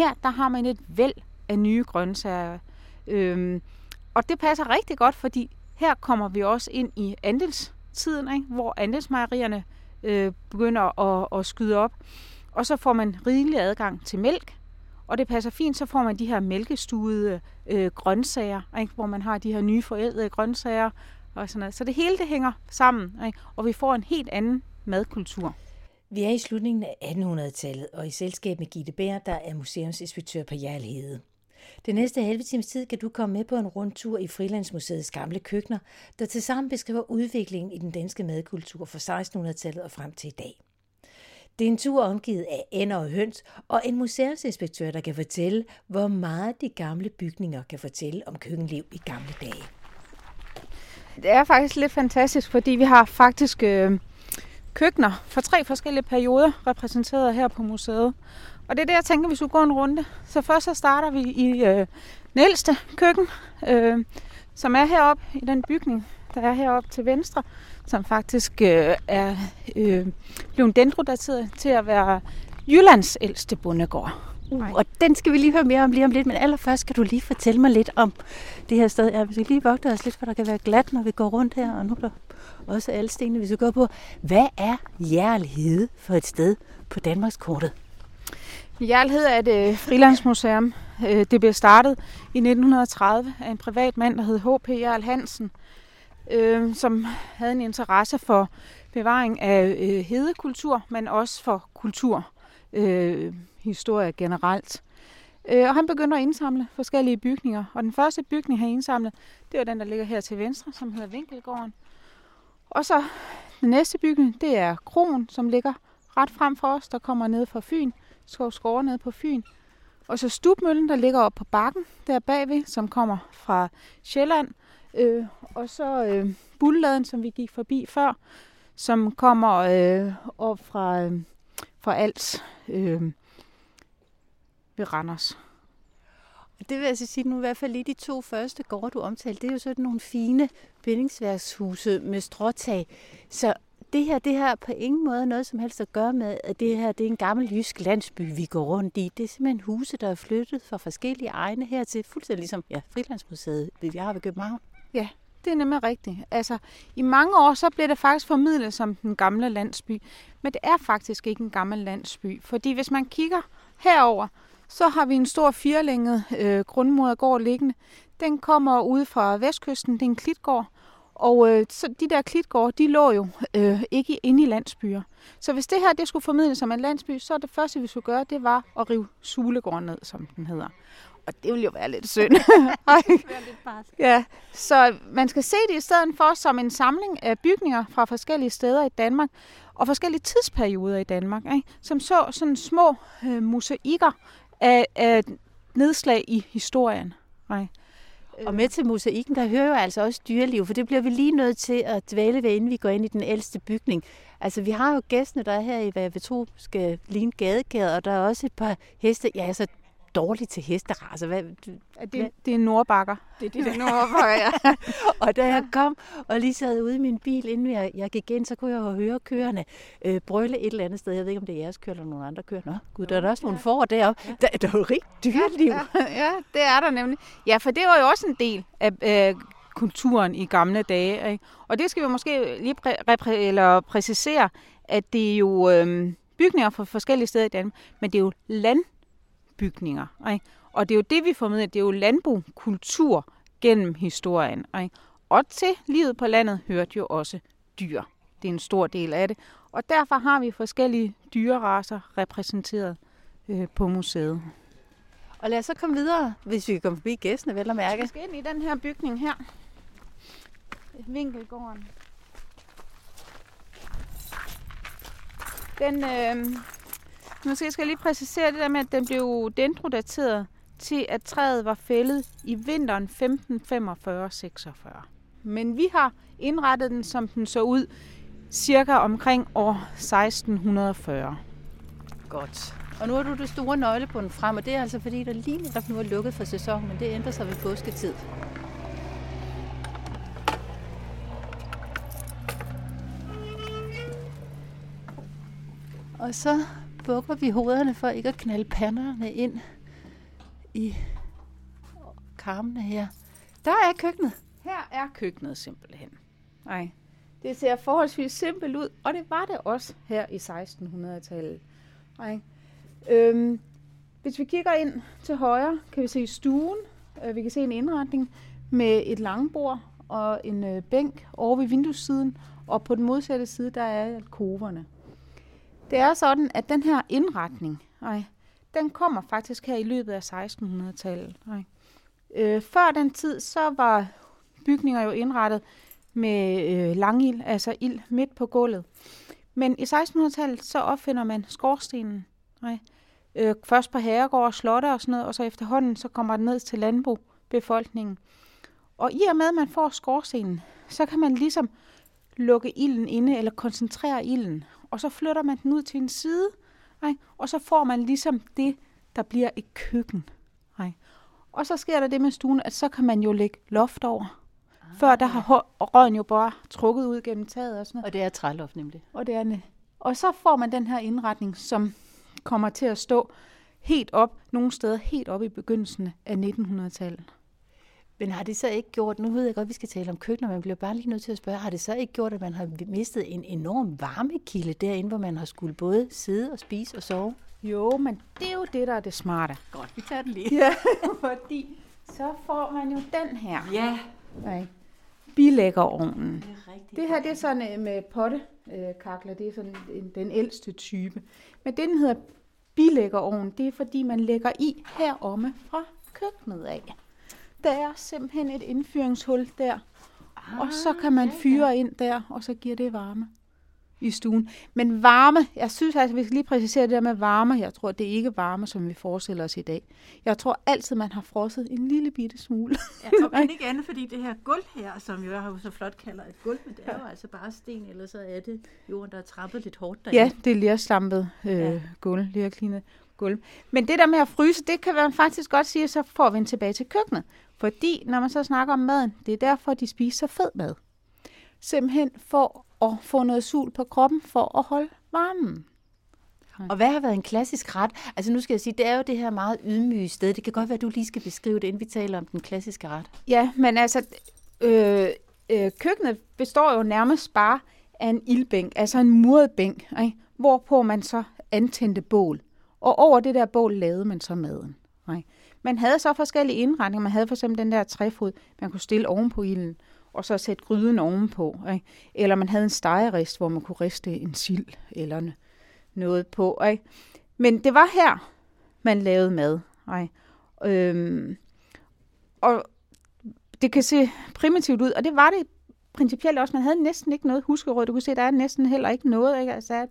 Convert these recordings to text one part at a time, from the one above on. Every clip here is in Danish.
her, der har man et væld af nye grøntsager. Øhm, og det passer rigtig godt, fordi her kommer vi også ind i andelstiden, ikke? hvor andelsmejerierne øh, begynder at, at skyde op. Og så får man rigelig adgang til mælk, og det passer fint, så får man de her mælkestuede øh, grøntsager, ikke? hvor man har de her nye forældrede grøntsager. Og sådan noget. Så det hele det hænger sammen, ikke? og vi får en helt anden madkultur. Vi er i slutningen af 1800-tallet, og i selskab med Gitte Bær, der er museumsinspektør på Hede. Den næste halve times tid kan du komme med på en rundtur i Frilandsmuseets gamle køkkener, der tilsammen beskriver udviklingen i den danske madkultur fra 1600-tallet og frem til i dag. Det er en tur omgivet af ender og høns, og en museumsinspektør, der kan fortælle, hvor meget de gamle bygninger kan fortælle om køkkenliv i gamle dage. Det er faktisk lidt fantastisk, fordi vi har faktisk øh, køkkener fra tre forskellige perioder repræsenteret her på museet. Og det er det, jeg tænker, vi skulle gå en runde. Så først så starter vi i øh, den ældste køkken, øh, som er heroppe i den bygning, der er heroppe til venstre, som faktisk øh, er øh, blevet dendrodateret til at være Jyllands ældste bondegård. Uh, og den skal vi lige høre mere om lige om lidt, men allerførst skal du lige fortælle mig lidt om det her sted. Ja, vi skal lige vogte os lidt, for der kan være glat, når vi går rundt her, og nu bliver også alle stenene, vi skal gå på. Hvad er Jærlhede for et sted på Danmarkskortet? Jærlhed er et øh, frilandsmuseum. Øh, det blev startet i 1930 af en privat mand, der hed H.P. Jarl Hansen, øh, som havde en interesse for bevaring af øh, hedekultur, men også for kultur, øh, historie generelt. Øh, og han begyndte at indsamle forskellige bygninger. Og den første bygning, han indsamlede, det var den, der ligger her til venstre, som hedder Vinkelgården. Og så den næste bygning, det er Kron, som ligger ret frem for os, der kommer ned fra Fyn. Skov skåre ned på Fyn. Og så Stubmøllen, der ligger op på bakken der bagved, som kommer fra Sjælland. Øh, og så øh, Bulladen, som vi gik forbi før, som kommer øh, op fra, øh, fra Als øh, ved Randers. Det vil altså sige, nu i hvert fald lige de to første gårde, du omtalte, det er jo sådan nogle fine bindingsværkshuse med stråtag. Så det her, det her på ingen måde noget som helst at gøre med, at det her det er en gammel jysk landsby, vi går rundt i. Det er simpelthen huse, der er flyttet fra forskellige egne hertil, fuldstændig ligesom ja, Frilandsmuseet, vi har ved København. Ja, det er nemlig rigtigt. Altså, i mange år, så blev det faktisk formidlet som den gamle landsby. Men det er faktisk ikke en gammel landsby. Fordi hvis man kigger herover, så har vi en stor firlænget øh, grundmodergård liggende. Den kommer ud fra vestkysten, det er en klitgård. Og øh, så de der klitgårde, de lå jo øh, ikke inde i landsbyer. Så hvis det her det skulle formidles som en landsby, så det første, vi skulle gøre, det var at rive Sulegården ned, som den hedder. Og det ville jo være lidt synd. ja, så man skal se det i stedet for som en samling af bygninger fra forskellige steder i Danmark, og forskellige tidsperioder i Danmark, ikke? som så sådan små øh, mosaikker af, af nedslag i historien. Nej. Og med til mosaikken, der hører jo altså også dyreliv, for det bliver vi lige nødt til at dvæle ved, inden vi går ind i den ældste bygning. Altså, vi har jo gæstene, der er her i, hvad jeg vil tro, skal ligne gadekæder, og der er også et par heste. Ja, altså, dårligt til hesteraser. Hvad, ja, det, det er nordbakker. Det er de nordbakker, ja. og da jeg kom og lige sad ude i min bil, inden jeg, jeg gik ind, så kunne jeg jo høre kørende øh, brøle et eller andet sted. Jeg ved ikke, om det er jeres kører eller nogen andre kører. Nå, gud, der er der også nogle får deroppe. Ja. Der, der er jo rigt dyreliv. Ja, ja, det er der nemlig. Ja, for det var jo også en del af øh, kulturen i gamle dage. Ikke? Og det skal vi måske lige præ- repræ- eller præcisere, at det er jo øh, bygninger fra forskellige steder i Danmark, men det er jo land bygninger. Ikke? Og det er jo det, vi formidler. Det er jo landbrugkultur gennem historien. Ikke? Og til livet på landet hørte jo også dyr. Det er en stor del af det. Og derfor har vi forskellige dyreraser repræsenteret øh, på museet. Og lad os så komme videre, hvis vi kan komme forbi gæstene, vel at mærke. Vi skal ind i den her bygning her. Vinkelgården. Den, øh, Måske skal jeg lige præcisere det der med, at den blev dendrodateret til, at træet var fældet i vinteren 1545-46. Men vi har indrettet den, som den så ud, cirka omkring år 1640. Godt. Og nu har du det store nøglebund frem, og det er altså fordi, der lige netop nu er lukket for sæsonen, men det ændrer sig ved påsketid. Og så bukker vi hovederne for ikke at knalde panderne ind i karmene her. Der er køkkenet. Her er køkkenet simpelthen. Nej. Det ser forholdsvis simpelt ud, og det var det også her i 1600-tallet. Nej. Øhm, hvis vi kigger ind til højre, kan vi se stuen. Øh, vi kan se en indretning med et langbord og en øh, bænk over ved vinduessiden, og på den modsatte side, der er alkoverne. Det er sådan, at den her indretning, nej, den kommer faktisk her i løbet af 1600-tallet. Nej. Øh, før den tid, så var bygninger jo indrettet med øh, langild, altså ild midt på gulvet. Men i 1600-tallet, så opfinder man skorstenen. Nej. Øh, først på herregård og slotte og sådan noget, og så efterhånden, så kommer det ned til landbobefolkningen. Og i og med, at man får skorstenen, så kan man ligesom lukke ilden inde, eller koncentrere ilden. Og så flytter man den ud til en side, nej, og så får man ligesom det, der bliver et køkken. Nej. Og så sker der det med stuen, at så kan man jo lægge loft over. Ah. Før der har røgen jo bare trukket ud gennem taget og sådan noget. Og det er træloft nemlig. Og det er det. Og så får man den her indretning, som kommer til at stå helt op, nogle steder helt op i begyndelsen af 1900-tallet. Men har det så ikke gjort, nu ved jeg godt, at vi skal tale om køkkener, men man bliver bare lige nødt til at spørge, har det så ikke gjort, at man har mistet en enorm varmekilde derinde, hvor man har skulle både sidde og spise og sove? Jo, men det er jo det, der er det smarte. Godt, vi tager den lige. Ja, fordi så får man jo den her. Ja. Nej. Bilæggerovnen. Det er rigtigt. Det her det er sådan øh, med pottekakler, det er sådan en, den ældste type. Men det, den hedder bilæggerovn, det er fordi, man lægger i heromme fra køkkenet af. Der er simpelthen et indfyringshul der, ah, og så kan man fyre ind der, og så giver det varme i stuen. Men varme, jeg synes altså, vi skal lige præcisere det der med varme. Jeg tror, det er ikke varme, som vi forestiller os i dag. Jeg tror altid, man har frosset en lille bitte smule. Ja, og men ikke andet, fordi det her gulv her, som jo har så flot kalder et gulv, men det er jo altså bare sten, eller så er det jorden, der er trappet lidt hårdt derinde. Ja, det er lerslampet øh, ja. gulv, lerklinet gulv. Men det der med at fryse, det kan man faktisk godt sige, så får vi en tilbage til køkkenet. Fordi når man så snakker om maden, det er derfor, de spiser fed mad. Simpelthen for at få noget sul på kroppen, for at holde varmen. Og hvad har været en klassisk ret? Altså nu skal jeg sige, det er jo det her meget ydmyge sted. Det kan godt være, at du lige skal beskrive det, inden vi taler om den klassiske ret. Ja, men altså, øh, øh, køkkenet består jo nærmest bare af en ildbænk, altså en muret bænk, ikke? hvorpå man så antændte bål. Og over det der bål lavede man så maden. Ikke? Man havde så forskellige indretninger. Man havde for eksempel den der træfod, man kunne stille oven på ilden, og så sætte gryden ovenpå. Ikke? Eller man havde en stegerist, hvor man kunne riste en sild eller noget på. Ikke? Men det var her, man lavede mad. Ikke? Øhm, og det kan se primitivt ud, og det var det principielt også. Man havde næsten ikke noget huskeråd. Du kan se, der er næsten heller ikke noget. Ikke? Altså, der er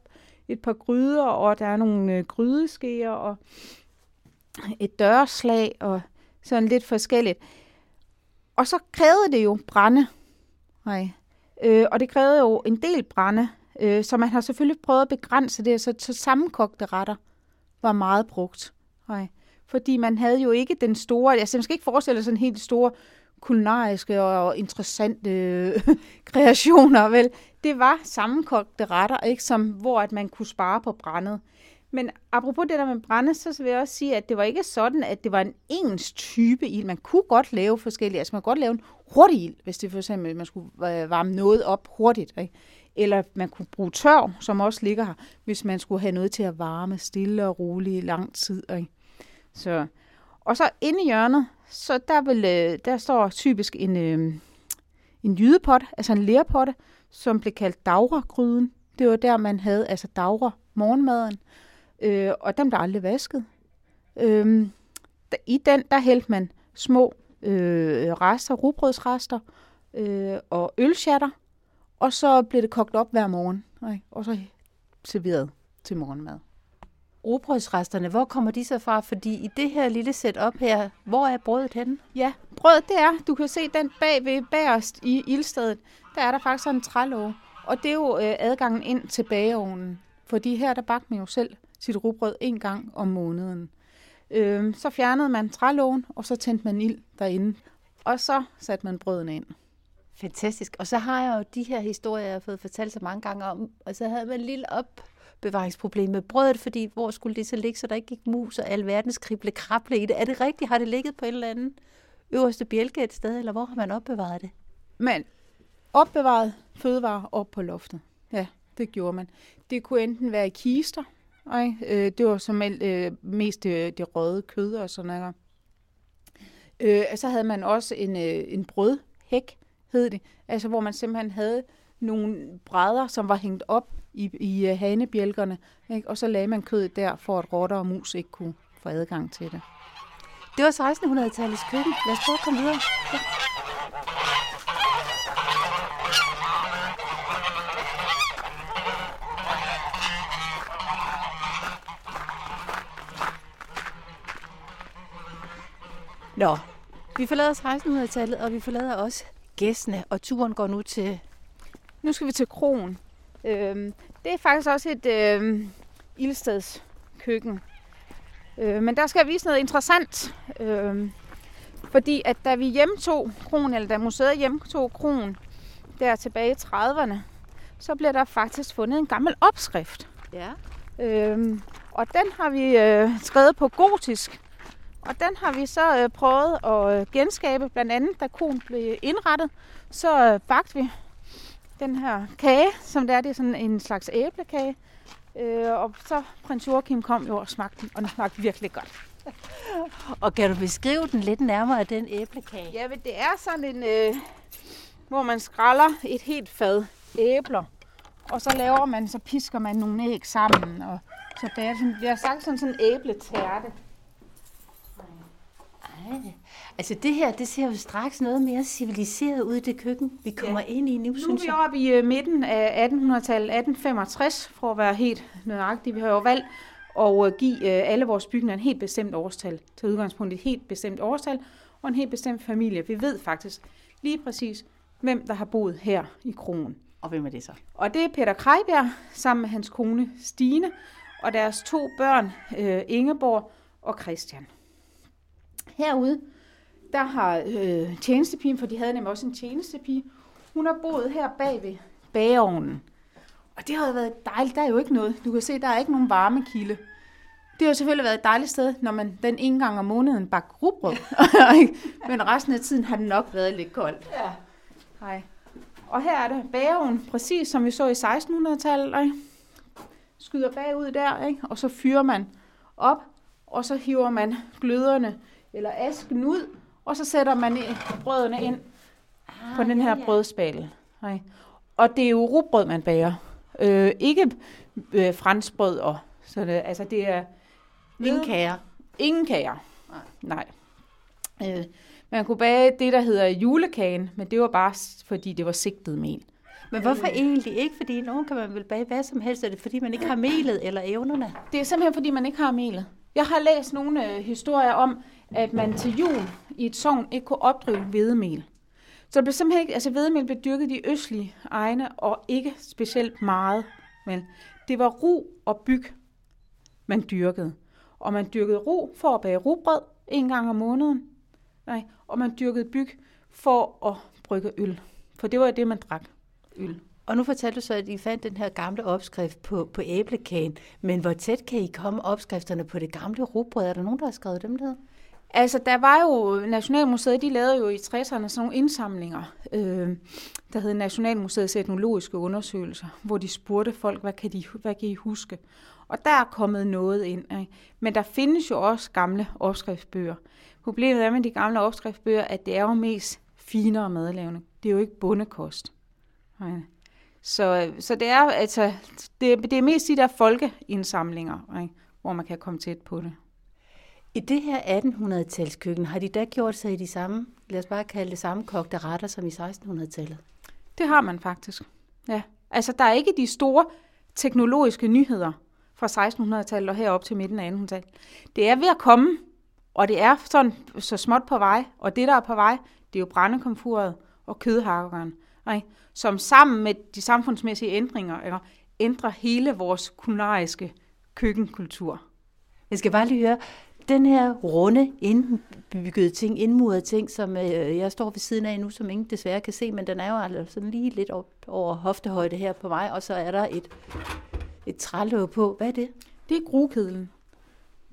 et par gryder, og der er nogle øh, grydeskeer, og et dørslag og sådan lidt forskelligt. Og så krævede det jo brænde. Nej. Øh, og det krævede jo en del brænde, øh, så man har selvfølgelig prøvet at begrænse det, så, så sammenkogte retter var meget brugt. Nej. Fordi man havde jo ikke den store, altså man skal ikke forestille sig sådan helt store kulinariske og interessante øh, kreationer, vel? Det var sammenkogte retter, ikke? Som, hvor at man kunne spare på brændet. Men apropos det der med brænde, så vil jeg også sige, at det var ikke sådan, at det var en ens type ild. Man kunne godt lave forskellige, altså man kunne godt lave en hurtig ild, hvis det for eksempel, man skulle øh, varme noget op hurtigt. Ikke? Eller man kunne bruge tør, som også ligger her, hvis man skulle have noget til at varme stille og roligt i lang tid. Ikke? Så, og så inde i hjørnet, så der, vil, øh, der står typisk en, øh, en jydepot, altså en lærpotte, som blev kaldt dagregryden. Det var der, man havde altså dagre morgenmaden øh, og den blev aldrig vasket. Øh, I den, der hældte man små øh, rester, rugbrødsrester øh, og ølshatter, og så blev det kogt op hver morgen, ikke? og så serveret til morgenmad. Rugbrødsresterne, hvor kommer de så fra? Fordi i det her lille setup her, hvor er brødet henne? Ja, brødet det er, du kan se den bag ved bagerst i ildstedet, der er der faktisk sådan en trælåge. Og det er jo øh, adgangen ind til bageovnen. Fordi her der bagte man jo selv sit rugbrød en gang om måneden. Øh, så fjernede man trælågen, og så tændte man ild derinde. Og så satte man brødene ind. Fantastisk. Og så har jeg jo de her historier, jeg har fået fortalt så mange gange om, og så havde man en lille op opbevaringsproblem med brødet, fordi hvor skulle det så ligge, så der ikke gik mus og alverdens krible krable i det? Er det rigtigt? Har det ligget på en eller anden øverste bjælke et sted, eller hvor har man opbevaret det? Man opbevaret fødevarer op på loftet. Ja, det gjorde man. Det kunne enten være i kister, og, øh, det var som øh, mest det, det røde kød og sådan noget. Øh, så havde man også en, øh, en brødhæk, hed det, altså hvor man simpelthen havde nogle brædder, som var hængt op i, i uh, hanebjælkerne, ikke? og så lagde man kødet der, for at rotter og mus ikke kunne få adgang til det. Det var 1600-tallets køkken. Lad os prøve at komme videre. Ja. Nå, vi forlader 1600-tallet, og vi forlader også gæstene, og turen går nu til... Nu skal vi til kronen. Øhm, det er faktisk også et øh, ildstedskøkken. Øh, men der skal jeg vise noget interessant. Øh, fordi at da vi hjemtog kronen, eller da museet hjemtog kronen, der tilbage i 30'erne, så blev der faktisk fundet en gammel opskrift. Ja. Øh, og den har vi øh, skrevet på gotisk. Og den har vi så øh, prøvet at øh, genskabe, blandt andet da konen blev indrettet. Så øh, bagte vi den her kage, som det er, det er sådan en slags æblekage. Øh, og så prins Joachim kom jo og smagte den, og den smagte virkelig godt. og kan du beskrive den lidt nærmere den æblekage? Ja, men det er sådan en, øh, hvor man skræller et helt fad æbler, og så laver man, så pisker man nogle æg sammen, og så bager det. Har sagt sådan sådan en æbletærte. Altså det her, det ser jo straks noget mere civiliseret ud i det køkken, vi kommer ja. ind i nu, nu synes jeg. Nu er vi oppe i uh, midten af 1800-tallet, 1865, for at være helt nøjagtig. Vi har jo valgt at uh, give uh, alle vores bygninger en helt bestemt årstal. Til udgangspunkt et helt bestemt årstal og en helt bestemt familie. Vi ved faktisk lige præcis, hvem der har boet her i kronen. Og hvem er det så? Og det er Peter Krejbjerg sammen med hans kone Stine og deres to børn, uh, Ingeborg og Christian. Herude, der har øh, tjenestepigen, for de havde nemlig også en tjenestepige, hun har boet her bag ved bageovnen. Og det har jo været dejligt. Der er jo ikke noget. Du kan se, der er ikke nogen varmekilde. Det har selvfølgelig været et dejligt sted, når man den en gang om måneden bakker rugbrød. Men resten af tiden har det nok været lidt koldt. Ja. Hej. Og her er det bageovn, præcis som vi så i 1600-tallet. Skyder bagud der, ikke? og så fyrer man op, og så hiver man gløderne eller asken ud, og så sætter man brødene ind ah, på den her ja, ja. brødspal. Nej. Og det er jo rugbrød, man bager. Øh, ikke øh, franskbrød, og, så det, altså det er... Ingen kager? Ingen kager. Nej. Nej. Øh, man kunne bage det, der hedder julekagen, men det var bare, fordi det var sigtet mel. Men hvorfor øh. egentlig ikke? Fordi nogen kan man vel bage hvad som helst. Er det fordi, man ikke har melet eller evnerne? Det er simpelthen, fordi man ikke har melet. Jeg har læst nogle øh, historier om, at man til jul i et sogn ikke kunne opdrive hvedemel. Så det blev simpelthen ikke, altså hvedemel blev dyrket i østlige egne, og ikke specielt meget. Men det var ro og byg, man dyrkede. Og man dyrkede ro for at bage rugbrød en gang om måneden. Nej, og man dyrkede byg for at brygge øl. For det var det, man drak. Øl. Og nu fortalte du så, at I fandt den her gamle opskrift på, på æblekagen. Men hvor tæt kan I komme opskrifterne på det gamle rugbrød? Er der nogen, der har skrevet dem ned? Altså, der var jo, Nationalmuseet, de lavede jo i 60'erne sådan nogle indsamlinger, øh, der hed Nationalmuseets etnologiske undersøgelser, hvor de spurgte folk, hvad kan, de, hvad kan I huske? Og der er kommet noget ind. Ikke? Men der findes jo også gamle opskriftsbøger. Problemet er med de gamle opskriftsbøger, at det er jo mest finere madlavning. Det er jo ikke bundekost. Nej. Så, så det er altså, det, det er mest de der folkeindsamlinger, ikke? hvor man kan komme tæt på det. I det her 1800-talskøkken, har de da gjort sig i de samme, lad os bare kalde det samme kogte retter som i 1600-tallet? Det har man faktisk, ja. Altså, der er ikke de store teknologiske nyheder fra 1600-tallet og herop til midten af 1800-tallet. Det er ved at komme, og det er sådan så småt på vej, og det, der er på vej, det er jo brændekomfuret og kødhakkeren, ikke? som sammen med de samfundsmæssige ændringer eller, ændrer hele vores kulinariske køkkenkultur. Jeg skal bare lige høre, den her runde, indbyggede ting, indmurede ting, som øh, jeg står ved siden af nu, som ingen desværre kan se, men den er jo altså sådan lige lidt op over hoftehøjde her på mig, og så er der et, et trælåg på. Hvad er det? Det er grukedlen.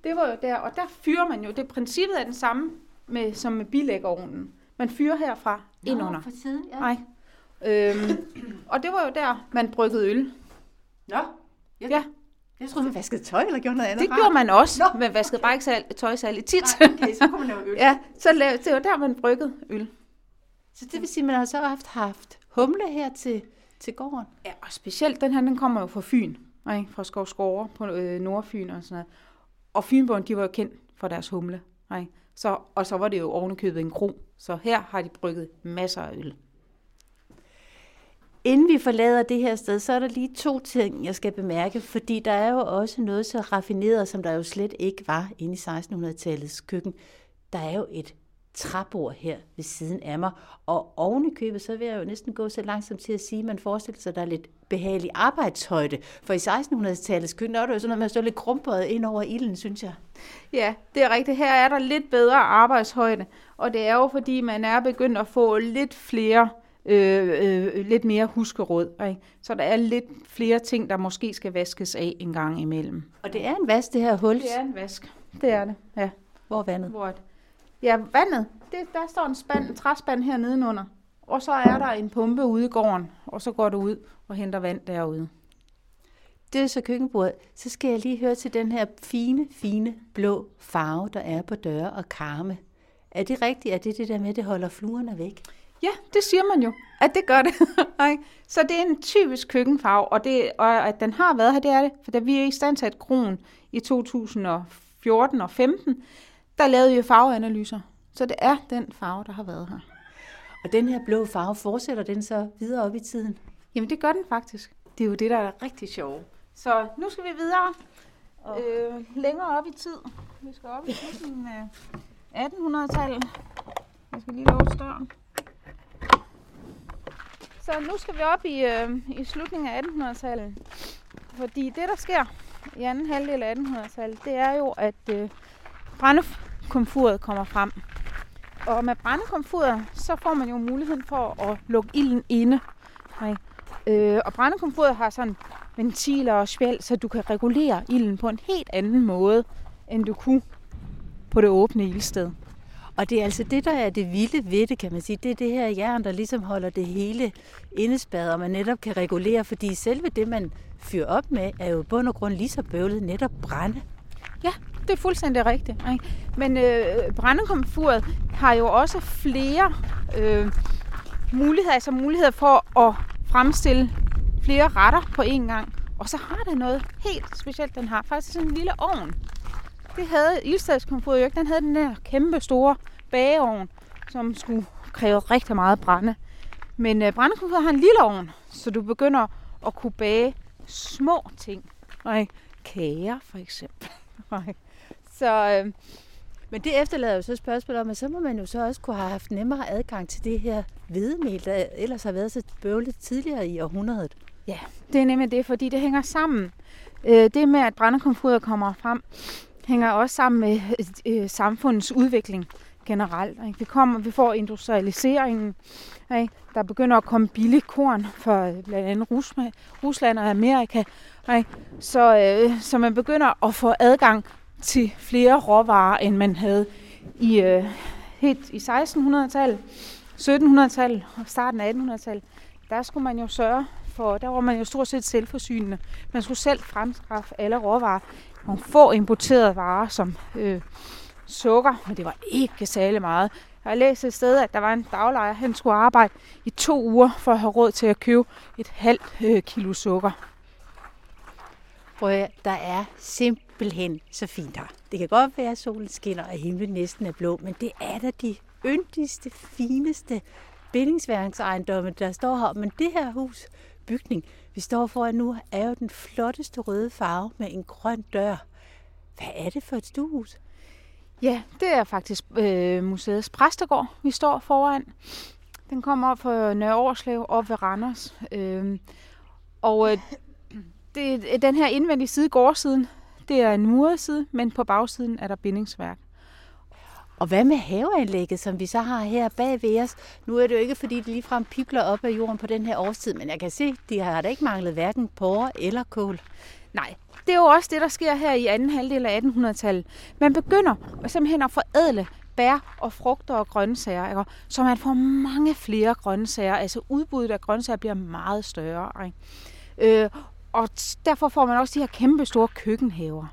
Det var jo der, og der fyrer man jo. Det princippet er den samme med, som med bilæggerovnen. Man fyrer herfra ind under. for siden, ja. Nej. Øhm, og det var jo der, man bryggede øl. Nå, jeg, Ja, jeg troede, man vaskede tøj eller gjorde noget andet. det gjorde man også. Nå. Man vaskede bare ikke sal- tøj særlig tit. Nej, okay, så kunne man lave øl. ja, så lav, det var der, man bryggede øl. Så det vil sige, at man har så haft, haft humle her til, til gården. Ja, og specielt den her, den kommer jo fra Fyn. Ikke? Fra Skovskåre på øh, Nordfyn og sådan noget. Og Fynbogen, de var jo kendt for deres humle. Ikke? Så, og så var det jo ovenikøbet en kro. Så her har de brygget masser af øl. Inden vi forlader det her sted, så er der lige to ting, jeg skal bemærke, fordi der er jo også noget så raffineret, som der jo slet ikke var inde i 1600-tallets køkken. Der er jo et træbord her ved siden af mig, og oven i købet, så vil jeg jo næsten gå så langsomt til at sige, at man forestiller sig, at der er lidt behagelig arbejdshøjde. For i 1600-tallets køkken, der er det jo sådan noget med at stå lidt krumpet ind over ilden, synes jeg. Ja, det er rigtigt. Her er der lidt bedre arbejdshøjde. Og det er jo, fordi man er begyndt at få lidt flere, øh, øh, lidt mere huskeråd. Ikke? Så der er lidt flere ting, der måske skal vaskes af en gang imellem. Og det er en vask, det her hul. Det er en vask. Det er det, ja. Hvor er vandet? Hvor at, ja, vandet, det, der står en, spand, en træspand her nedenunder. Og så er der en pumpe ude i gården, og så går du ud og henter vand derude. Det er så køkkenbordet. Så skal jeg lige høre til den her fine, fine blå farve, der er på døre og karme. Er det rigtigt, at det er det der med, at det holder fluerne væk? Ja, det siger man jo, at det gør det. Så det er en typisk køkkenfarve, og, det, og at den har været her, det er det. For da vi er i stand til kronen i 2014 og 15, der lavede vi farveanalyser. Så det er den farve, der har været her. Og den her blå farve, fortsætter den så videre op i tiden? Jamen det gør den faktisk. Det er jo det, der er rigtig sjovt. Så nu skal vi videre. Øh, længere op i tid. Vi skal op i slutningen af 1800-tallet. Jeg skal lige låse døren. Så nu skal vi op i, øh, i slutningen af 1800-tallet. Fordi det, der sker i anden halvdel af 1800-tallet, det er jo, at øh, brændekomfuret kommer frem. Og med brændekomfuret, så får man jo muligheden for at lukke ilden inde. Ikke? Øh, og brændekomfuret har sådan ventiler og spjæld, så du kan regulere ilden på en helt anden måde, end du kunne på det åbne ildsted. Og det er altså det, der er det vilde ved det, kan man sige. Det er det her jern, der ligesom holder det hele indespærret, og man netop kan regulere, fordi selve det, man fyrer op med, er jo bund og grund lige så bøvlet netop brænde. Ja, det er fuldstændig rigtigt. Ikke? Men øh, brændekomfuret har jo også flere øh, muligheder, altså muligheder for at fremstille flere retter på én gang. Og så har det noget helt specielt, den har. Faktisk sådan en lille ovn. Det havde ildstadskomfuret jo ikke. Den havde den der kæmpe store bageovn, som skulle kræve rigtig meget brænde. Men øh, brændekomfuret har en lille ovn, så du begynder at kunne bage små ting. Ikke? Kager for eksempel. Ikke? så øh, Men det efterlader jo så spørgsmål om, at så må man jo så også kunne have haft nemmere adgang til det her hvedemel, der ellers har været så bøvlet tidligere i århundredet. Ja, det er nemlig det, fordi det hænger sammen. Øh, det med, at brændekomfuret kommer frem, hænger også sammen med øh, øh, samfundets udvikling generelt. Ikke? Vi, kommer, vi får industrialiseringen, ikke? der begynder at komme billig korn fra øh, blandt andet Rusland, Rusland og Amerika. Ikke? Så, øh, så man begynder at få adgang til flere råvarer, end man havde i, øh, helt i 1600-tallet, 1700-tallet og starten af 1800-tallet. Der skulle man jo sørge for, der var man jo stort set selvforsynende. Man skulle selv fremskaffe alle råvarer. Nogle få importerede varer, som øh, sukker, men det var ikke særlig meget. Jeg har læst et sted, at der var en daglejer, han skulle arbejde i to uger for at have råd til at købe et halvt øh, kilo sukker. Prøv at, der er simpelthen så fint her. Det kan godt være, at solen skinner og himlen næsten er blå, men det er da de yndigste, fineste bindingsværksejendomme, der står her. Men det her hus, bygning, vi står foran nu, er jo den flotteste røde farve med en grøn dør. Hvad er det for et stuehus? Ja, det er faktisk øh, museets præstegård, vi står foran. Den kommer op fra Nørre Årslev op ved Randers. Øh, og øh, det, den her indvendige side, gårdsiden, det er en muret side, men på bagsiden er der bindingsværk. Og hvad med haveanlægget, som vi så har her bag ved os? Nu er det jo ikke, fordi det ligefrem pipler op af jorden på den her årstid, men jeg kan se, de har da ikke manglet hverken porre eller kål. Nej, det er jo også det, der sker her i anden halvdel af 1800-tallet. Man begynder simpelthen at forædle bær og frugter og grøntsager, ikke? så man får mange flere grøntsager. Altså udbuddet af grøntsager bliver meget større. Ikke? Øh, og derfor får man også de her kæmpe store køkkenhaver.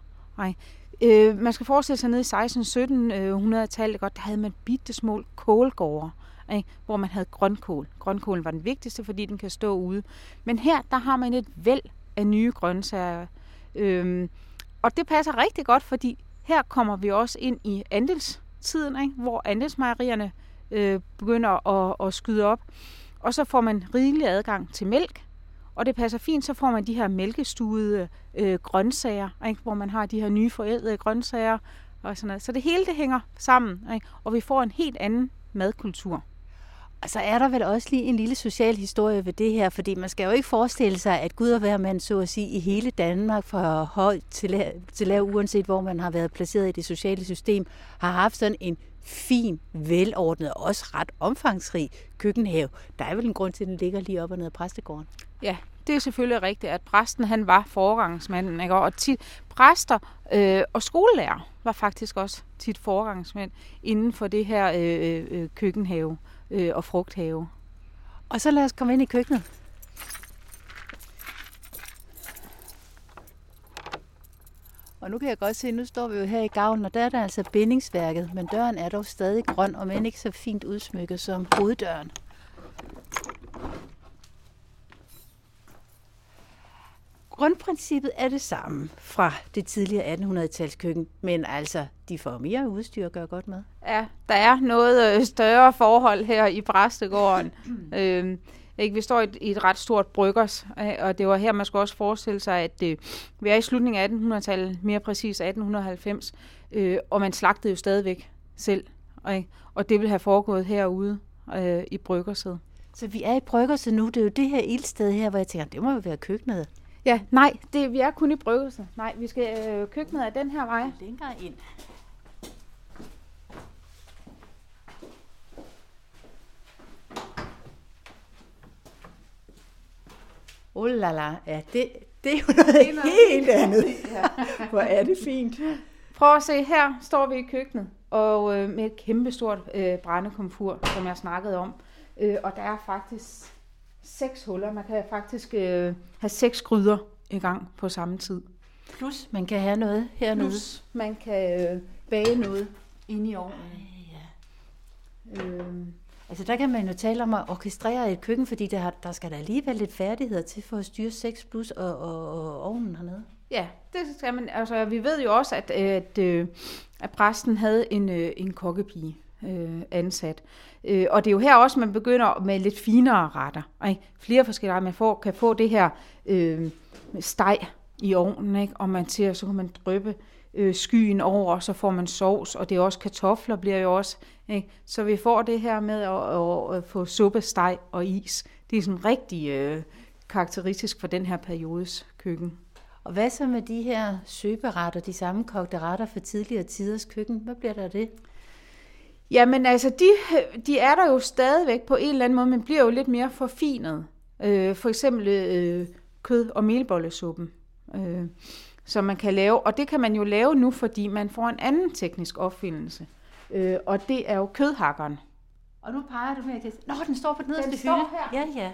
Ikke? Øh, man skal forestille sig nede i 16-1700-tallet, øh, der havde man bitte små kålgårde, ikke? hvor man havde grønkål. Grønkålen var den vigtigste, fordi den kan stå ude. Men her, der har man et væld af nye grøntsager. Øhm, og det passer rigtig godt, fordi her kommer vi også ind i andelstiden, ikke? hvor andelsmejerierne øh, begynder at, at skyde op. Og så får man rigelig adgang til mælk, og det passer fint, så får man de her mælkestuede øh, grøntsager, ikke? hvor man har de her nye forædlede grøntsager og sådan noget. Så det hele det hænger sammen, ikke? og vi får en helt anden madkultur. Og så er der vel også lige en lille social historie ved det her, fordi man skal jo ikke forestille sig, at Gud og hver mand, så at sige, i hele Danmark fra høj til lav, til lav, uanset hvor man har været placeret i det sociale system, har haft sådan en fin, velordnet og også ret omfangsrig køkkenhave. Der er vel en grund til, at den ligger lige op og ned af præstegården. Ja, det er selvfølgelig rigtigt, at præsten han var foregangsmanden. Ikke? Og tit, præster øh, og skolelærer var faktisk også tit foregangsmænd inden for det her øh, øh, køkkenhave øh, og frugthave. Og så lad os komme ind i køkkenet. Og nu kan jeg godt se, at nu står vi jo her i gavlen, og der er der altså bindingsværket, men døren er dog stadig grøn, og men ikke så fint udsmykket som hoveddøren. Grundprincippet er det samme fra det tidligere 1800-tals køkken, men altså, de får mere udstyr at gøre godt med. Ja, der er noget øh, større forhold her i Præstegården. øhm, ikke? Vi står i et, i et ret stort bryggers, og det var her, man skulle også forestille sig, at øh, vi er i slutningen af 1800-tallet, mere præcis 1890, øh, og man slagtede jo stadigvæk selv, og, og det vil have foregået herude øh, i bryggerset. Så vi er i bryggerset nu, det er jo det her ildsted her, hvor jeg tænker, det må jo være køkkenet. Ja, nej, det, vi er kun i bryggelsen. Nej, vi skal øh, køkkenet af den her vej. Længere ind. Oh la la, ja, det, det er jo noget, det er noget helt andet. ja. Hvor er det fint. Prøv at se, her står vi i køkkenet, og øh, med et kæmpestort øh, brændekomfur, som jeg snakkede om. Øh, og der er faktisk seks huller. Man kan faktisk øh, have seks gryder i gang på samme tid. Plus, man kan have noget hernede. Plus, man kan øh, bage noget inde i ovnen. Ja. Øh, altså, der kan man jo tale om at orkestrere et køkken, fordi der, der skal der alligevel lidt færdigheder til for at styre 6 plus og, og, og ovnen hernede. Ja, det skal man. Altså, vi ved jo også, at, at, øh, at præsten havde en, øh, en kokkepige øh, ansat. Øh, og det er jo her også, man begynder med lidt finere retter. Ikke? Flere forskellige retter. Man får, kan få det her øh, steg i ovnen, ikke? og man ser, så kan man drøbe øh, skyen over, og så får man sovs, og det er også kartofler bliver jo også. Ikke? Så vi får det her med at, at, at få suppe, steg og is. Det er sådan rigtig øh, karakteristisk for den her periodes køkken. Og hvad så med de her søberetter, de sammenkogte retter for tidligere tiders køkken? Hvad bliver der af det? Jamen altså, de, de er der jo stadigvæk på en eller anden måde, men bliver jo lidt mere forfinet. Øh, for eksempel øh, kød- og melbollesuppen, øh, som man kan lave. Og det kan man jo lave nu, fordi man får en anden teknisk opfindelse. Øh, og det er jo kødhakkeren. Og nu peger du med det. Nå, den står på den nederste hylde. står her. Ja, ja.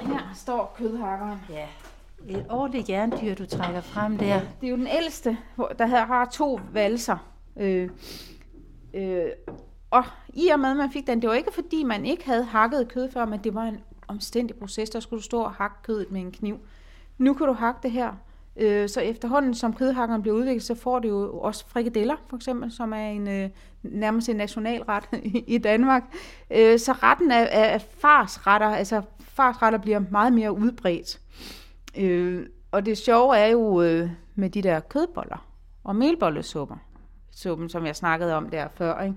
Her står kødhakkeren. Ja. Et ordentligt jerndyr, du trækker frem der. Det er jo den ældste, der har to valser. Øh, øh, og i og med, at man fik den, det var ikke fordi, man ikke havde hakket kød før, men det var en omstændig proces, der skulle du stå og hakke kødet med en kniv. Nu kan du hakke det her. Øh, så efterhånden, som kødhakkeren bliver udviklet, så får du jo også frikadeller, for eksempel, som er en øh, nærmest en nationalret i Danmark. Øh, så retten af, af farsretter, altså farsretter bliver meget mere udbredt. Øh, og det sjove er jo øh, med de der kødboller og melbollesupper, suppen, som jeg snakkede om der før, ikke?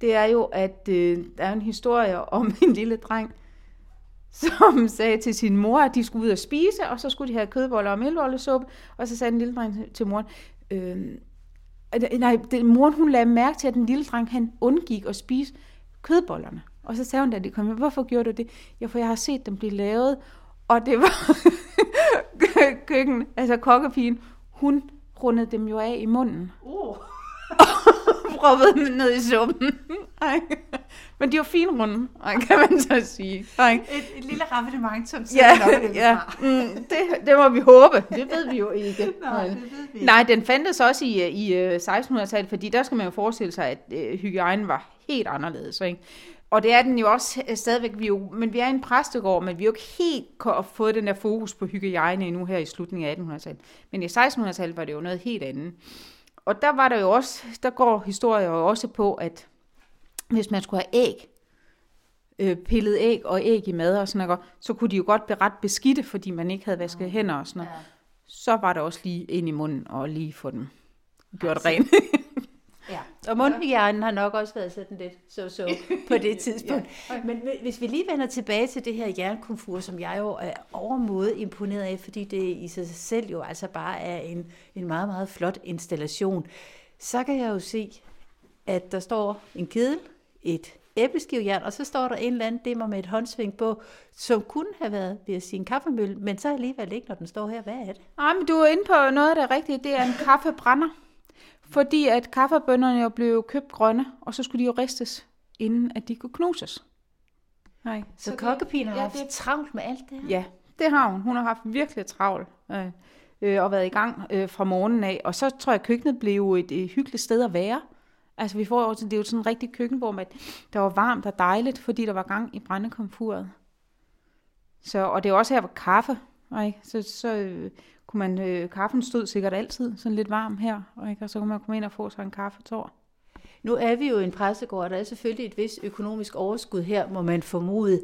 det er jo, at øh, der er en historie om en lille dreng, som sagde til sin mor, at de skulle ud og spise, og så skulle de have kødboller og melbollesuppe, og så sagde den lille dreng til moren, øh, nej, den, moren hun lagde mærke til, at den lille dreng, han undgik at spise kødbollerne. Og så sagde hun, da de kom hvorfor gjorde du det? Ja, for jeg har set dem blive lavet, Og det var køkken, altså kokkepigen, hun rundede dem jo af i munden. Uh. proppede dem ned i suppen. Ej. Men de var fine runde, kan man så sige. Ej. Et, et lille raffinement, som ja, nok ja. Mm, det, det må vi håbe. Det ved vi jo ikke. Nej, det ved vi Nej, den fandtes også i, i 1600-tallet, fordi der skal man jo forestille sig, at øh, hygiejnen var helt anderledes. Ikke? Og det er den jo også øh, stadigvæk, vi jo, men vi er en præstegård, men vi har jo ikke helt fået den der fokus på hygiejne endnu her i slutningen af 1800-tallet. Men i 1600-tallet var det jo noget helt andet. Og der var der jo også, der går historier jo også på, at hvis man skulle have æg, øh, pillet æg og æg i mad og sådan noget, så kunne de jo godt blive ret beskidte, fordi man ikke havde vasket hænder og sådan noget. Ja. Så var der også lige ind i munden og lige få dem gjort rent. Ja, og mundhygiejnen har nok også været sådan lidt så-så på det tidspunkt. ja. Men hvis vi lige vender tilbage til det her jernkomfur, som jeg jo er overmåde imponeret af, fordi det i sig selv jo altså bare er en, en meget, meget flot installation, så kan jeg jo se, at der står en kedel, et æbleskivejern, og så står der en eller anden dimmer med et håndsving på, som kunne have været, sige, en kaffemølle, men så alligevel ikke, når den står her. Hvad er det? Nej, men du er inde på noget af det rigtige. Det er en kaffebrænder. Fordi at kaffebønderne jo blev købt grønne, og så skulle de jo ristes, inden at de kunne knuses. Nej. Så, så kokkepigen har ja, haft det... travlt med alt det her? Ja, det har hun. Hun har haft virkelig travlt øh, øh, og været i gang øh, fra morgenen af. Og så tror jeg, at køkkenet blev et, et hyggeligt sted at være. Altså vi får jo, det er jo sådan en rigtig køkkenbord, med, der var varmt og dejligt, fordi der var gang i brændekomfuret. Så, og det er også her, hvor kaffe, ikke? så, så øh, kunne man, øh, kaffen stod sikkert altid sådan lidt varm her, ikke? og så kunne man komme ind og få sig en kaffetår. Nu er vi jo en præstegård, og der er selvfølgelig et vis økonomisk overskud her, må man formode.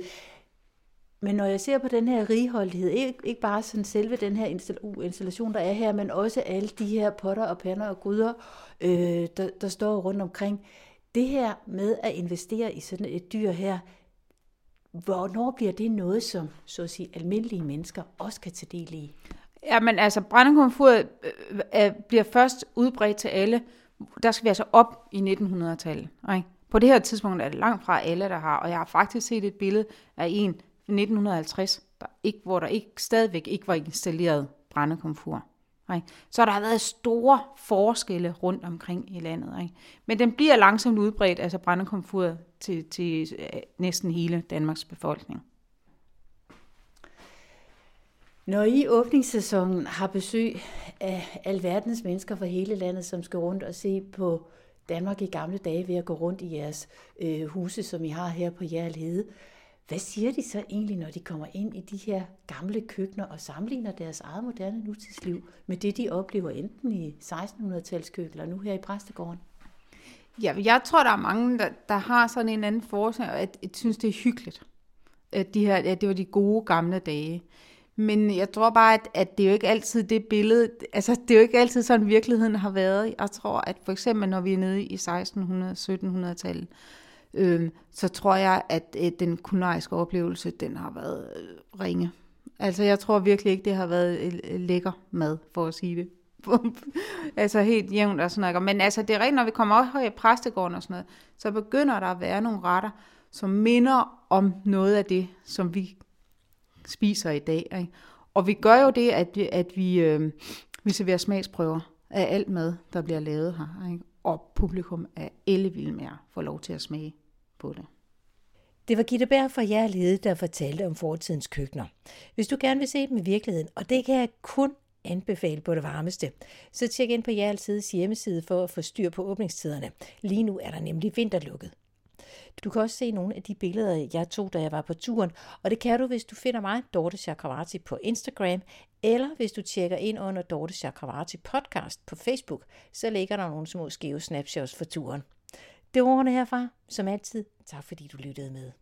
Men når jeg ser på den her righoldighed, ikke, ikke bare sådan selve den her uh, installation, der er her, men også alle de her potter og pander og gryder, øh, der, der står rundt omkring. Det her med at investere i sådan et dyr her, hvornår bliver det noget, som så at sige, almindelige mennesker også kan tage del i? Jamen altså, brændekomfuret øh, øh, bliver først udbredt til alle. Der skal vi altså op i 1900-tallet. Ikke? På det her tidspunkt er det langt fra alle, der har, og jeg har faktisk set et billede af en 1950, der ikke, hvor der ikke stadigvæk ikke var installeret brændekomfur. Ikke? Så der har været store forskelle rundt omkring i landet. Ikke? Men den bliver langsomt udbredt, altså brændekomfuret, til, til øh, næsten hele Danmarks befolkning. Når I åbningssæsonen har besøg af alverdens mennesker fra hele landet, som skal rundt og se på Danmark i gamle dage ved at gå rundt i jeres øh, huse, som I har her på Jærl Hede, hvad siger de så egentlig, når de kommer ind i de her gamle køkkener og sammenligner deres eget moderne nutidsliv med det, de oplever enten i 1600-talskøkken eller nu her i Præstegården? Ja, jeg tror, der er mange, der, der har sådan en anden forsøg, at jeg synes, det er hyggeligt. At, de her, at det var de gode gamle dage. Men jeg tror bare, at, at det er jo ikke altid det billede, altså det er jo ikke altid sådan virkeligheden har været. Jeg tror, at for eksempel når vi er nede i 1600-1700-tallet, øh, så tror jeg, at øh, den kulinariske oplevelse, den har været øh, ringe. Altså jeg tror virkelig ikke, det har været øh, lækker mad, for at sige det. altså helt jævnt og sådan noget. Men altså det er rigtigt, når vi kommer op i præstegården og sådan noget, så begynder der at være nogle retter, som minder om noget af det, som vi spiser i dag. Ikke? Og vi gør jo det, at, vi, at vi, øh, vi serverer smagsprøver af alt mad, der bliver lavet her. Ikke? Og publikum er ellevild med at få lov til at smage på det. Det var Gitte Berg fra Jærlede, der fortalte om fortidens køkkener. Hvis du gerne vil se dem i virkeligheden, og det kan jeg kun anbefale på det varmeste, så tjek ind på Jærlsides hjemmeside for at få styr på åbningstiderne. Lige nu er der nemlig vinterlukket. Du kan også se nogle af de billeder, jeg tog, da jeg var på turen, og det kan du, hvis du finder mig, Dorte Chakravarti, på Instagram, eller hvis du tjekker ind under Dorte Chakravarti podcast på Facebook, så ligger der nogle små skæve snapshots for turen. Det var ordene herfra. Som altid, tak fordi du lyttede med.